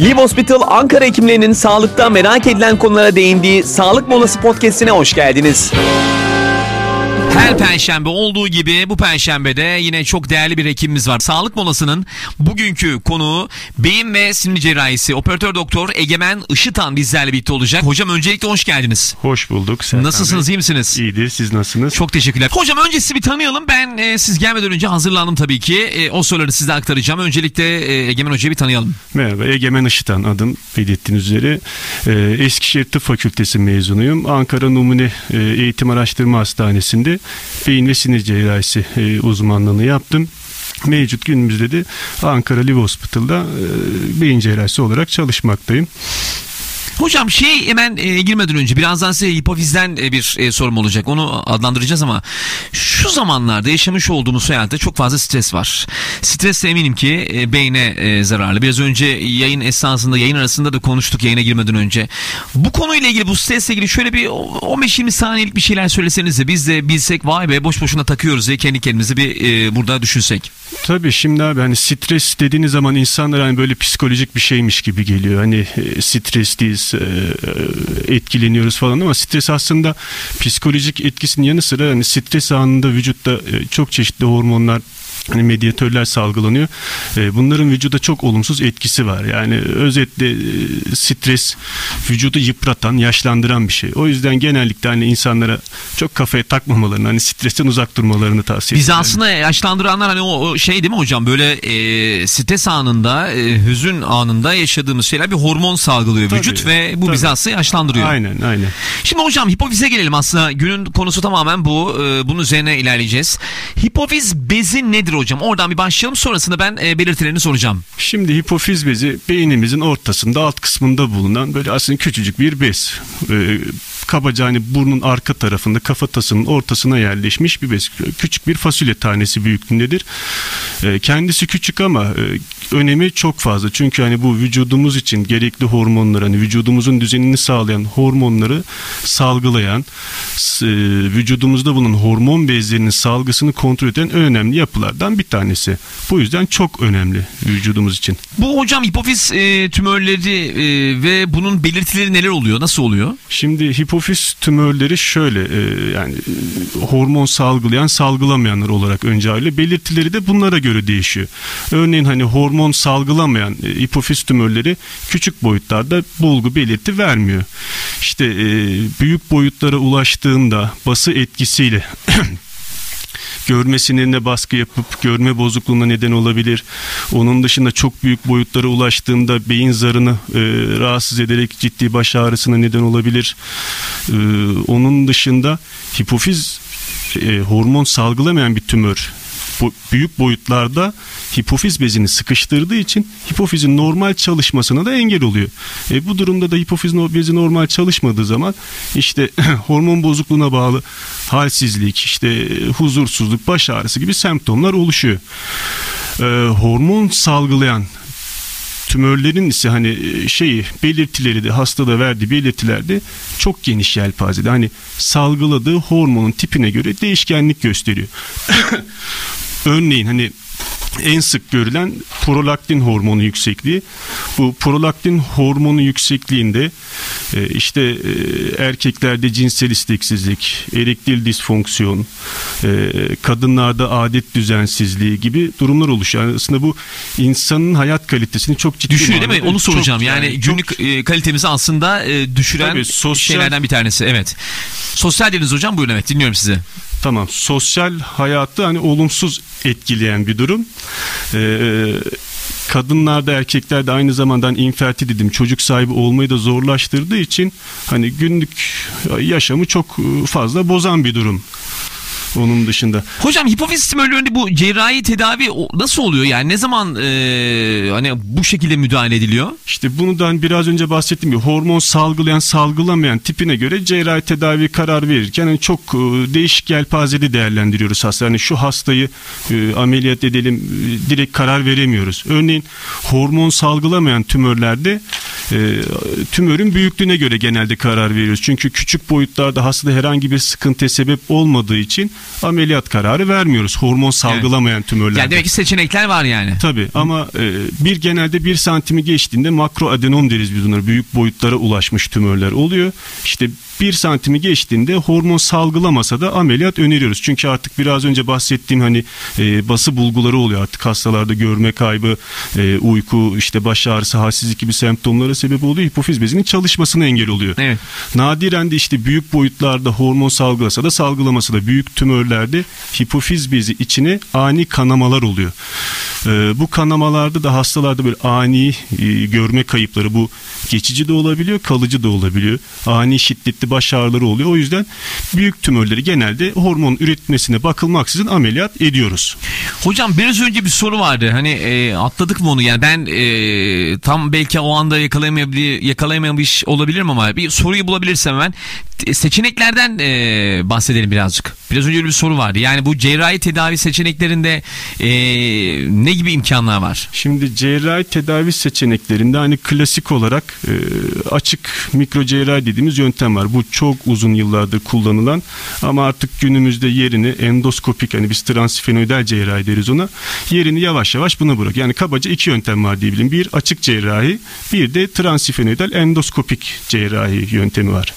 Live Hospital Ankara hekimlerinin sağlıkta merak edilen konulara değindiği Sağlık Molası Podcast'ine hoş geldiniz. Her perşembe olduğu gibi bu perşembede yine çok değerli bir hekimimiz var. Sağlık molasının bugünkü konuğu beyin ve sinir cerrahisi operatör doktor Egemen Işıtan bizlerle birlikte olacak. Hocam öncelikle hoş geldiniz. Hoş bulduk. Serkan Nasılsınız Bey. iyi misiniz? İyidir. Siz nasılsınız? Çok teşekkürler. Hocam önce sizi bir tanıyalım. Ben e, siz gelmeden önce hazırlandım tabii ki. E, o soruları size aktaracağım. Öncelikle e, Egemen Hoca'yı bir tanıyalım. Merhaba. Egemen Işıtan adım belirttiğiniz üzere. Ee, Eskişehir Tıp Fakültesi mezunuyum. Ankara Numune e, Eğitim Araştırma Hastanesi'nde beyin ve sinir cerrahisi e, uzmanlığını yaptım. Mevcut günümüzde de Ankara Live Hospital'da e, beyin cerrahisi olarak çalışmaktayım. Hocam şey hemen e, girmeden önce birazdan size hipofizden e, bir e, sorum olacak. Onu adlandıracağız ama şu zamanlarda yaşamış olduğumuz hayatta çok fazla stres var. Stres de eminim ki e, beyne e, zararlı. Biraz önce yayın esnasında yayın arasında da konuştuk yayına girmeden önce. Bu konuyla ilgili bu stresle ilgili şöyle bir 15-20 saniyelik bir şeyler söyleseniz de biz de bilsek vay be boş boşuna takıyoruz diye kendi kendimizi bir e, burada düşünsek. Tabii şimdi abi hani stres dediğiniz zaman insanlar hani böyle psikolojik bir şeymiş gibi geliyor. Hani e, e, e, etkileniyoruz falan ama stres aslında psikolojik etkisinin yanı sıra hani stres anında vücutta e, çok çeşitli hormonlar hani medyatörler salgılanıyor. E, Bunların vücuda çok olumsuz etkisi var. Yani özetle e, stres vücudu yıpratan, yaşlandıran bir şey. O yüzden genellikle hani insanlara çok kafaya takmamalarını, hani stresten uzak durmalarını tavsiye Bizi ederim. aslında yaşlandıranlar hani o, o şey değil mi hocam böyle e, stres anında, e, hüzün anında yaşadığımız şeyler bir hormon salgılıyor Tabii, vücut ve bu tabii. bizi aslında yaşlandırıyor. Aynen, aynen. Şimdi hocam hipofize gelelim aslında günün konusu tamamen bu. E, bunun üzerine ilerleyeceğiz. Hipofiz bezi nedir hocam? Oradan bir başlayalım sonrasında ben e, belirtilerini soracağım. Şimdi hipofiz bezi beynimizin ortasında alt kısmında bulunan böyle aslında küçücük bir bez. Ee, kabaca hani burnun arka tarafında kafatasının ortasına yerleşmiş bir bez. Küçük bir fasulye tanesi büyüklüğündedir. Ee, kendisi küçük ama e, önemi çok fazla. Çünkü hani bu vücudumuz için gerekli hormonları hani vücudumuzun düzenini sağlayan hormonları salgılayan e, vücudumuzda bulunan hormon bezlerinin salgısını kontrol eden en önemli yapılardan bir tanesi. Bu yüzden çok önemli vücudumuz için. Bu hocam hipofiz e, tümörleri e, ve bunun belirtileri neler oluyor? Nasıl oluyor? Şimdi hipofiz tümörleri şöyle e, yani hormon salgılayan salgılamayanlar olarak önce ayrılıyor. Belirtileri de bunlara göre değişiyor. Örneğin hani hormon salgılamayan e, hipofiz tümörleri küçük boyutlarda bulgu belirti vermiyor. İşte e, büyük boyutlara ulaştığında bası etkisiyle görme sinirine baskı yapıp görme bozukluğuna neden olabilir. Onun dışında çok büyük boyutlara ulaştığında beyin zarını e, rahatsız ederek ciddi baş ağrısına neden olabilir. E, onun dışında hipofiz e, hormon salgılamayan bir tümör büyük boyutlarda hipofiz bezini sıkıştırdığı için hipofizin normal çalışmasına da engel oluyor. E, bu durumda da hipofiz bezi normal çalışmadığı zaman işte hormon bozukluğuna bağlı halsizlik, işte e, huzursuzluk, baş ağrısı gibi semptomlar oluşuyor. E, hormon salgılayan tümörlerin ise hani e, şeyi belirtileri de hastada verdiği belirtiler de çok geniş yelpazede. Hani salgıladığı hormonun tipine göre değişkenlik gösteriyor. Örneğin hani en sık görülen prolaktin hormonu yüksekliği. Bu prolaktin hormonu yüksekliğinde e, işte e, erkeklerde cinsel isteksizlik, erektil disfonksiyon, e, kadınlarda adet düzensizliği gibi durumlar oluşuyor. Yani aslında bu insanın hayat kalitesini çok ciddi Düşürüyor değil mi? Onu çok- soracağım. yani, çok- günlük e, kalitemizi aslında düşüren Tabii, sosyal- şeylerden bir tanesi. Evet. Sosyal dediniz hocam buyurun evet dinliyorum sizi. Tamam. Sosyal hayatı hani olumsuz etkileyen bir durum. Ee, kadınlarda erkeklerde aynı zamanda hani infertil dedim çocuk sahibi olmayı da zorlaştırdığı için hani günlük yaşamı çok fazla bozan bir durum. Onun dışında. Hocam hipofiz tümörlerinde bu cerrahi tedavi nasıl oluyor? Yani ne zaman e, hani bu şekilde müdahale ediliyor? İşte bunu da hani biraz önce bahsettiğim gibi hormon salgılayan salgılamayan tipine göre cerrahi tedavi karar verirken hani çok e, değişik yelpazeli değerlendiriyoruz hasta. Yani şu hastayı e, ameliyat edelim e, direkt karar veremiyoruz. Örneğin hormon salgılamayan tümörlerde e, tümörün büyüklüğüne göre genelde karar veriyoruz. Çünkü küçük boyutlarda hastada herhangi bir sıkıntıya sebep olmadığı için ameliyat kararı vermiyoruz. Hormon salgılamayan tümörlerde. Yani demek ki seçenekler var yani. Tabii ama e, bir genelde bir santimi geçtiğinde makroadenom deriz biz bunlara. Büyük boyutlara ulaşmış tümörler oluyor. İşte bir santimi geçtiğinde hormon salgılamasa da ameliyat öneriyoruz. Çünkü artık biraz önce bahsettiğim hani e, bası bulguları oluyor artık hastalarda görme kaybı, e, uyku, işte baş ağrısı, halsizlik gibi semptomlara sebep oluyor. Hipofiz bezinin çalışmasına engel oluyor. Evet. Nadiren de işte büyük boyutlarda hormon salgılasa da salgılamasa da büyük tümörlerde hipofiz bezi içine ani kanamalar oluyor. Ee, bu kanamalarda da hastalarda böyle ani e, görme kayıpları bu geçici de olabiliyor, kalıcı da olabiliyor. Ani şiddetli baş ağrıları oluyor. O yüzden büyük tümörleri genelde hormon üretmesine bakılmaksızın ameliyat ediyoruz. Hocam biraz önce bir soru vardı. Hani e, atladık mı onu? Yani ben e, tam belki o anda yakalayamamış olabilirim ama bir soruyu bulabilirsem ben seçeneklerden e, bahsedelim birazcık. Biraz önce bir soru vardı. Yani bu cerrahi tedavi seçeneklerinde e, ne gibi imkanlar var? Şimdi cerrahi tedavi seçeneklerinde hani klasik olarak e, açık mikrocerrahi dediğimiz yöntem var. Bu çok uzun yıllardır kullanılan ama artık günümüzde yerini endoskopik hani biz transfenoidal cerrahi deriz ona. Yerini yavaş yavaş buna bırak. Yani kabaca iki yöntem var diyebilirim. Bir açık cerrahi, bir de transfenoidal endoskopik cerrahi yöntemi var.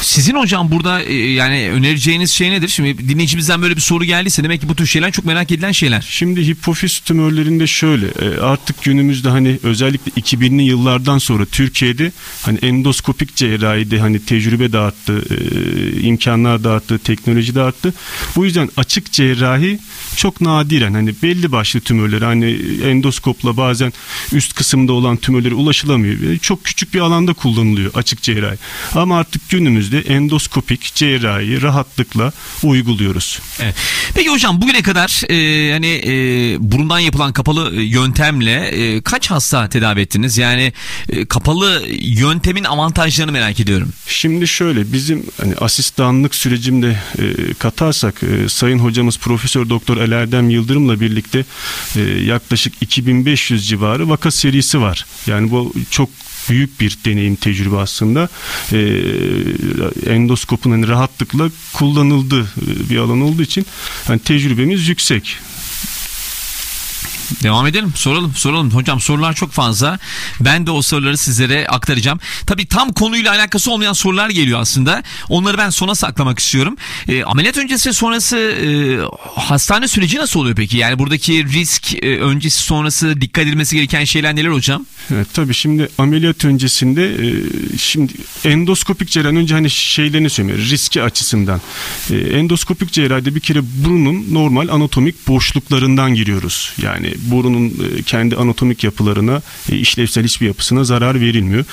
Sizin hocam burada e, yani önereceğiniz şey nedir? Şimdi dinleyicimizden böyle bir soru geldiyse demek ki bu tür şeyler çok merak edilen şeyler. Şimdi hipofiz tümörlerinde şöyle e, artık günümüzde hani özellikle 2000'li yıllardan sonra Türkiye'de hani endoskopik cerrahide hani tecrübe de arttı, e, imkanlar da arttı, teknoloji de arttı. Bu yüzden açık cerrahi çok nadiren hani belli başlı tümörler hani endoskopla bazen üst kısımda olan tümörlere ulaşılamıyor. E, Çok küçük bir alanda kullanılıyor açık cerrahi. Ama artık günümüzde endoskopik cerrahi rahatlıkla uyguluyoruz. Evet. Peki hocam bugüne kadar e, hani e, burundan yapılan kapalı e, yöntemle e, kaç hasta tedavi ettiniz? Yani e, kapalı yöntemin avantajlarını merak ediyorum. Şimdi şöyle bizim hani asistanlık sürecimde e, katarsak e, sayın hocamız Profesör Doktor Ali Erdem Yıldırım'la birlikte e, yaklaşık 2500 civarı vaka serisi var. Yani bu çok büyük bir deneyim tecrübe aslında. E, endoskopun hani rahatlıkla kullanıldığı e, bir alan olduğu için hani tecrübemiz yüksek. Devam edelim. Soralım, soralım. Hocam sorular çok fazla. Ben de o soruları sizlere aktaracağım. Tabii tam konuyla alakası olmayan sorular geliyor aslında. Onları ben sona saklamak istiyorum. E, ameliyat öncesi sonrası e, hastane süreci nasıl oluyor peki? Yani buradaki risk e, öncesi sonrası dikkat edilmesi gereken şeyler neler hocam? Evet tabii şimdi ameliyat öncesinde e, şimdi endoskopik cerrahi önce hani şeylerini söyleyeyim riski açısından. E, endoskopik cerrahide bir kere burunun normal anatomik boşluklarından giriyoruz. Yani burunun e, kendi anatomik yapılarına işlevsel hiçbir yapısına zarar verilmiyor.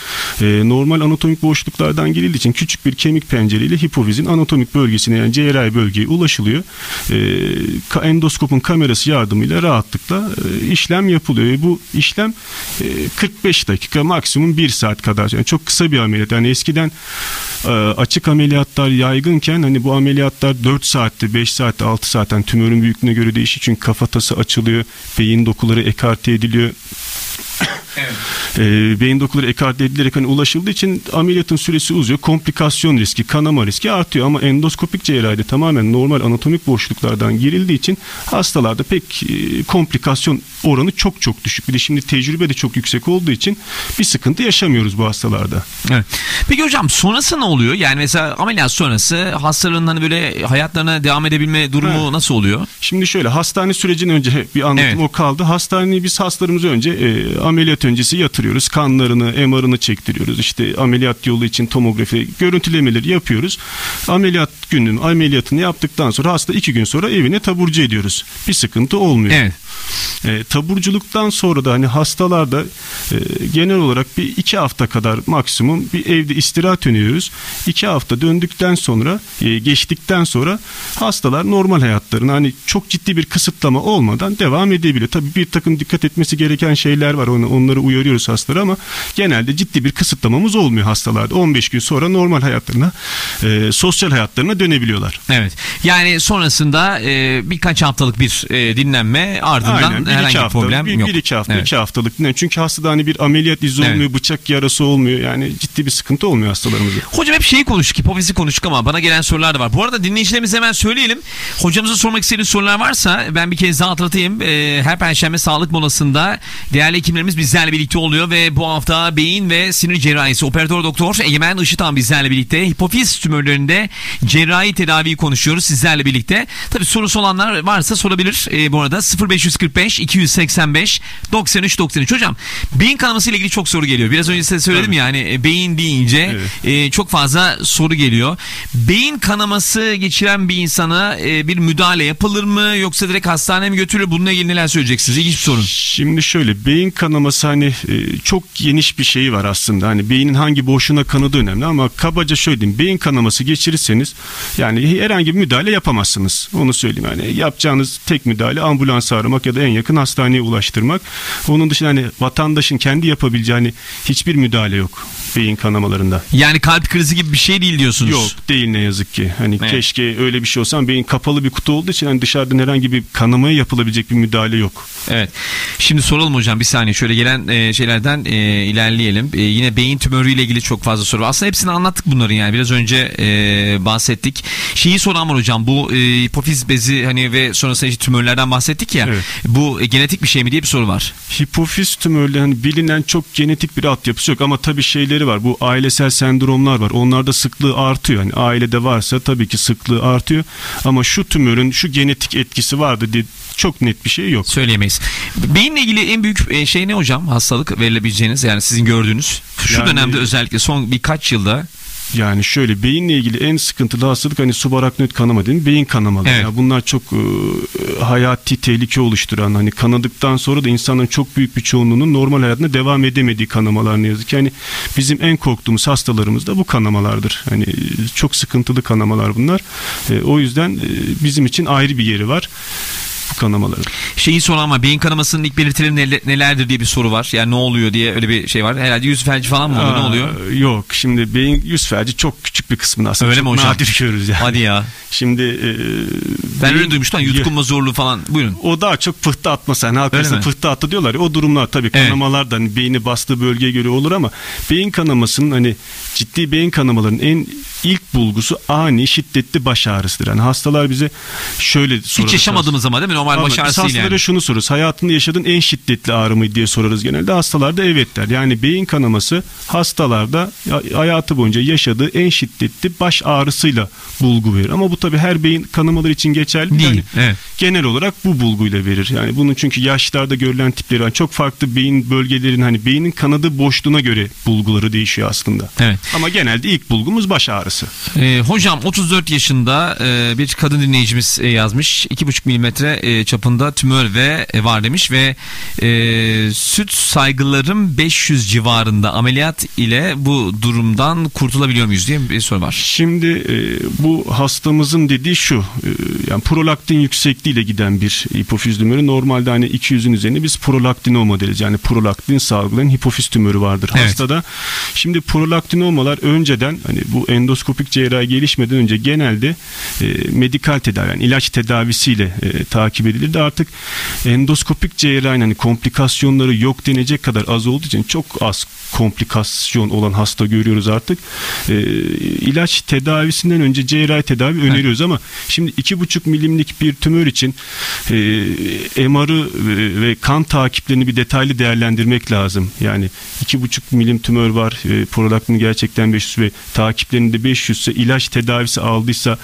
Normal anatomik boşluklardan girildiği için küçük bir kemik pencereyle hipofizin anatomik bölgesine yani cerrahi bölgeye ulaşılıyor. Endoskopun kamerası yardımıyla rahatlıkla işlem yapılıyor. Bu işlem 45 dakika maksimum 1 saat kadar. Yani çok kısa bir ameliyat. Yani eskiden e, açık ameliyatlar yaygınken hani bu ameliyatlar 4 saatte, 5 saatte, 6 saatten tümörün büyüklüğüne göre değişir. Çünkü kafatası açılıyor, beyin dokuları ekarte ediliyor. E, beyin dokuları ekarte edilerek hani ulaşıldığı için ameliyatın süresi uzuyor. Komplikasyon riski, kanama riski artıyor ama endoskopik cerrahide tamamen normal anatomik boşluklardan girildiği için hastalarda pek e, komplikasyon oranı çok çok düşük. Bir de şimdi tecrübe de çok yüksek olduğu için bir sıkıntı yaşamıyoruz bu hastalarda. Evet. Peki hocam sonrası ne oluyor? Yani mesela ameliyat sonrası hastaların hani böyle hayatlarına devam edebilme durumu Evet. nasıl oluyor? Şimdi şöyle hastane sürecini önce bir anlatım Evet. o kaldı. Hastaneyi biz hastalarımızı önce e, ameliyat öncesi yatırıyoruz. Kanlarını, MR'ını çektiriyoruz. İşte ameliyat yolu için tomografi görüntülemeleri yapıyoruz. Ameliyat günün ameliyatını yaptıktan sonra hasta iki gün sonra evine taburcu ediyoruz. Bir sıkıntı olmuyor. Evet. E, taburculuktan sonra da hani hastalarda e, genel olarak bir iki hafta kadar maksimum bir evde istirahat öneriyoruz. İki hafta döndükten sonra e, geçtikten sonra hastalar normal hayatlarına hani çok ciddi bir kısıtlama olmadan devam edebiliyor. Tabii bir takım dikkat etmesi gereken şeyler var onu, onları uyarıyoruz hastalara ama genelde ciddi bir kısıtlamamız olmuyor hastalarda. 15 gün sonra normal hayatlarına e, sosyal hayatlarına dönebiliyorlar. Evet. Yani sonrasında e, birkaç haftalık bir e, dinlenme ardından Aynen bir herhangi iki bir hafta, problem bir, yok. bir iki hafta, Evet. iki haftalık dinlen. Çünkü hastada hani bir ameliyat izi Evet. olmuyor, bıçak yarası olmuyor. Yani ciddi bir sıkıntı olmuyor hastalarımızda. Hocam hep şeyi konuştuk, hipofizi konuştuk ama bana gelen sorular da var. Bu arada dinleyicilerimize hemen söyleyelim. Hocamıza sormak istediğiniz sorular varsa ben bir kez daha hatırlatayım. Ee, her perşembe sağlık molasında değerli hekimlerimiz bizlerle birlikte oluyor ve bu hafta beyin ve sinir cerrahisi operatör doktor Egemen Işıtan bizlerle birlikte. Hipofiz tümörlerinde cerrahi tedaviyi konuşuyoruz sizlerle birlikte. Tabii sorusu olanlar varsa sorabilir. Ee, bu arada 0545 285 93 93. Hocam beyin kanaması ile ilgili çok soru geliyor. Biraz önce size söyledim Tabii. ya hani e, beyin deyince Evet. e, çok fazla soru geliyor. Beyin kanaması geçiren bir insana e, bir müdahale yapılır mı yoksa direkt hastaneye mi götürülür? Bununla ilgili neler söyleyeceksiniz? İlginç bir sorun. Şimdi şöyle beyin kanaması hani e, çok geniş bir şeyi var aslında. Hani beynin hangi boşluğuna kanadığı önemli ama kabaca şöyle diyeyim. Beyin kanaması geçirirseniz yani herhangi bir müdahale yapamazsınız. Onu söyleyeyim yani yapacağınız tek müdahale ambulans aramak ya da en yakın hastaneye ulaştırmak. Onun dışında hani vatandaşın kendi yapabileceği hani hiçbir müdahale yok beyin kanamalarında. Yani kalp krizi gibi bir şey değil diyorsunuz. Yok değil ne yazık ki. Hani Evet. keşke öyle bir şey olsa beyin kapalı bir kutu olduğu için hani dışarıdan herhangi bir kanamaya yapılabilecek bir müdahale yok. Evet. Şimdi soralım hocam bir saniye. Şöyle gelen e, şeylerden e, ilerleyelim. E, yine beyin tümörüyle ilgili çok fazla soru var. Aslında hepsini anlattık bunların yani. Biraz önce e, bahsettik. Şeyi soran var hocam. Bu e, hipofiz bezi hani ve sonrasında işte tümörlerden bahsettik ya. Evet. Bu e, genetik bir şey mi diye bir soru var. Hipofiz tümörleri hani bilinen çok genetik bir altyapısı yok ama tabii şeyleri var. Bu ailesel sendromlar var. Onlarda sıklığı artıyor. Hani ailede varsa tabii ki sıklığı artıyor. Ama şu tümörün şu genetik etkisi vardı diye çok net bir şey yok. Söyleyemeyiz. Beyinle ilgili en büyük e, şey ne hocam? Hastalık verilebileceğiniz yani sizin gördüğünüz. Şu Yani- dönemde özellikle son birkaç yılda Yani şöyle beyinle ilgili en sıkıntılı hastalık hani subaraknoid kanama değil mi? Beyin kanamaları. Evet. Ya bunlar çok e, hayati tehlike oluşturan hani kanadıktan sonra da insanların çok büyük bir çoğunluğunun normal hayatına devam edemediği kanamalar ne yazık ki. Yani bizim en korktuğumuz hastalarımız da bu kanamalardır. Hani e, çok sıkıntılı kanamalar bunlar. E, o yüzden e, bizim için ayrı bir yeri var bu kanamaların. şeyi soran ama beyin kanamasının ilk belirtileri nele- nelerdir diye bir soru var. Yani ne oluyor diye öyle bir şey var. Herhalde yüz felci falan mı oluyor? ne oluyor? Yok şimdi beyin yüz felci çok küçük bir kısmını aslında Öyle çok mi hocam? nadir görürüz yani. Hadi ya. Şimdi e, Ben öyle duymuştum. Yutkunma zorluğu falan. Buyurun. O daha çok pıhtı atması. Halk Öyle arasında mi? pıhtı attı diyorlar ya. O durumlar tabii Evet. kanamalar da hani beyni bastığı bölgeye göre olur ama beyin kanamasının hani ciddi beyin kanamalarının en ilk bulgusu ani şiddetli baş ağrısıdır. Yani hastalar bize şöyle sorarız. Hiç yaşamadığımız ama değil mi? Normal baş ağrısı hastalara yani. şunu sorarız. Hayatında yaşadığın en şiddetli ağrı mı diye sorarız genelde. Hastalar da evet der. Yani beyin kanaması hastalarda ya- hayatı boyunca yaşadığı en şiddetli baş ağrısıyla bulgu verir. Ama bu tabii her beyin kanamaları için geçerli değil. Yani Evet. genel olarak bu bulguyla verir. Yani bunun çünkü yaşlarda görülen tipleri var. Çok farklı beyin bölgelerin hani beynin kanadı boşluğuna göre bulguları değişiyor aslında. Evet. Ama genelde ilk bulgumuz baş ağrısı. Ee, hocam 34 yaşında e, bir kadın dinleyicimiz e, yazmış. 2,5 milimetre e, çapında tümör ve e, var demiş ve e, süt saygılarım 500 civarında ameliyat ile bu durumdan kurtulabiliyor muyuz diye bir soru var. Şimdi e, bu hastamızın dediği şu. e, yani prolaktin yüksekliğiyle giden bir hipofiz tümörü. Normalde hani 200'ün üzerine biz prolaktinoma deriz. Yani prolaktin salgılayan hipofiz tümörü vardır Evet. hastada. Şimdi prolaktinomalar önceden hani bu endoskopik cerrahi gelişmeden önce genelde e, medikal tedavi yani ilaç tedavisiyle e, takip edilirdi. Artık endoskopik cerrahinin hani komplikasyonları yok denecek kadar az olduğu için çok az komplikasyon olan hasta görüyoruz artık. E, ilaç tedavisinden önce cerrahi tedavi öneriyoruz ama şimdi 2,5 milimlik bir tümör için e, MR'ı ve- ve kan takiplerini bir detaylı değerlendirmek lazım. Yani 2,5 milim tümör var. E, prolaktin gerçekten 500 ve takiplerinde 500 ise ilaç tedavisi aldıysa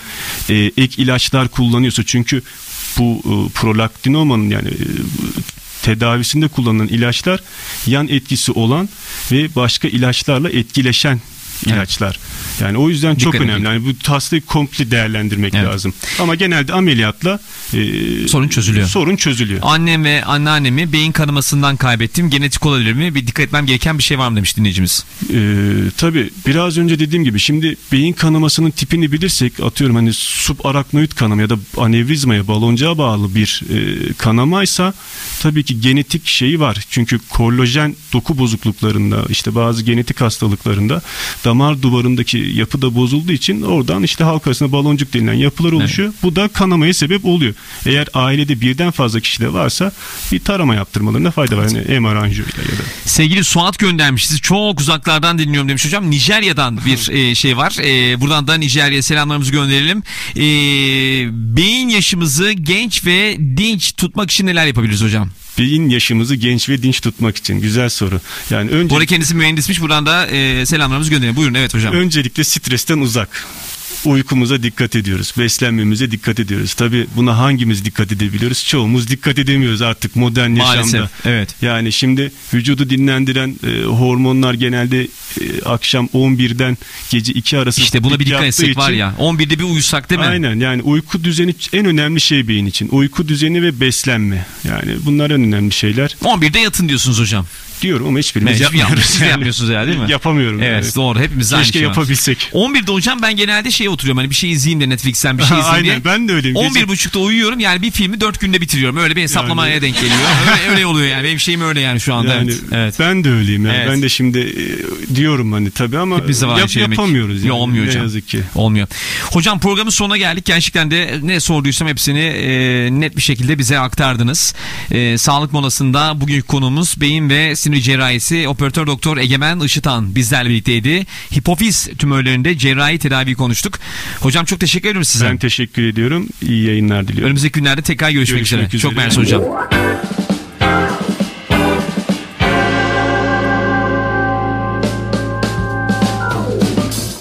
e, ek ilaçlar kullanıyorsa çünkü bu e, prolaktinomanın yani e, tedavisinde kullanılan ilaçlar yan etkisi olan ve başka ilaçlarla etkileşen ilaçlar. Yani o yüzden çok Dikkat önemli. Yani bu hastayı komple değerlendirmek Evet. lazım. Ama genelde ameliyatla e, Sorun çözülüyor. Sorun çözülüyor. Annem ve anneannemi beyin kanamasından kaybettim. Genetik olabilir mi? Bir dikkat etmem gereken bir şey var mı demiş dinleyicimiz. Ee, tabii biraz önce dediğim gibi şimdi beyin kanamasının tipini bilirsek atıyorum hani subaraknoid kanama ya da anevrizmaya baloncuğa bağlı bir e, kanamaysa tabii ki genetik şeyi var. Çünkü kollajen doku bozukluklarında işte bazı genetik hastalıklarında damar duvarındaki yapı da bozulduğu için oradan işte halk arasında baloncuk denilen yapılar oluşuyor. Bu da kanamaya sebep oluyor. Eğer ailede birden fazla kişi de varsa bir tarama yaptırmalarında fayda var. Yani MR anjiyoyla ya da. Sevgili Suat göndermiş. Sizi çok uzaklardan dinliyorum demiş hocam. Nijerya'dan bir e, şey var. E, buradan da Nijerya'ya selamlarımızı gönderelim. E, beyin yaşımızı genç ve dinç tutmak için neler yapabiliriz hocam? Beyin yaşımızı genç ve dinç tutmak için güzel soru. Yani önce Bu arada kendisi mühendismiş. Buradan da e, selamlarımızı gönderelim. Buyurun evet hocam. öncelikle stresten uzak. Uykumuza dikkat ediyoruz. Beslenmemize dikkat ediyoruz. Tabii buna hangimiz dikkat edebiliyoruz? Çoğumuz dikkat edemiyoruz artık modern Maalesef. yaşamda. Evet. Yani şimdi vücudu dinlendiren e, hormonlar genelde e, akşam 11'den gece 2 arası İşte buna bir dikkat etsek var için- ya. 11'de bir uyusak değil mi? Aynen yani uyku düzeni en önemli şey beyin için. Uyku düzeni ve beslenme. Yani bunlar en önemli şeyler. 11'de yatın diyorsunuz hocam. Diyorum ama hiçbirimiz Hiçbir yapmıyoruz. siz yani. yapmıyorsunuz herhalde değil mi? Yapamıyorum. Evet yani. doğru hepimiz aynı Keşke şey var. yapabilsek. 11'de hocam ben genelde şeye oturuyorum hani bir şey izleyeyim de Netflix'ten bir şey izleyeyim Aynen diye. ben de öyleyim. Gece- 11.30'da uyuyorum yani bir filmi 4 günde bitiriyorum. Öyle bir hesaplamaya Yani- denk geliyor. Öyle, öyle oluyor yani. Benim şeyim öyle yani şu anda. Yani evet. evet. ben de öyleyim yani. Evet. Ben de şimdi e, diyorum hani tabii ama yap- şey yapamıyoruz yani. Yok, olmuyor ne hocam. yazık ki. Olmuyor. Hocam programın sonuna geldik. Gerçekten de ne sorduysam hepsini e, net bir şekilde bize aktardınız. E, sağlık molasında bugünkü konuğumuz beyin ve sinir cerrahisi operatör doktor Egemen Işıtan bizlerle birlikteydi. Hipofiz tümörlerinde cerrahi tedavi konuştuk. Hocam çok teşekkür ederim size. Ben teşekkür ediyorum. İyi yayınlar diliyorum. Önümüzdeki günlerde tekrar görüşmek, Görüşmek üzere. Çok üzere. mersi hocam.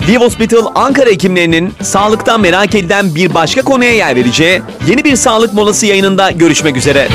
Live Hospital Ankara hekimlerinin sağlıktan merak edilen bir başka konuya yer vereceği yeni bir sağlık molası yayınında görüşmek üzere.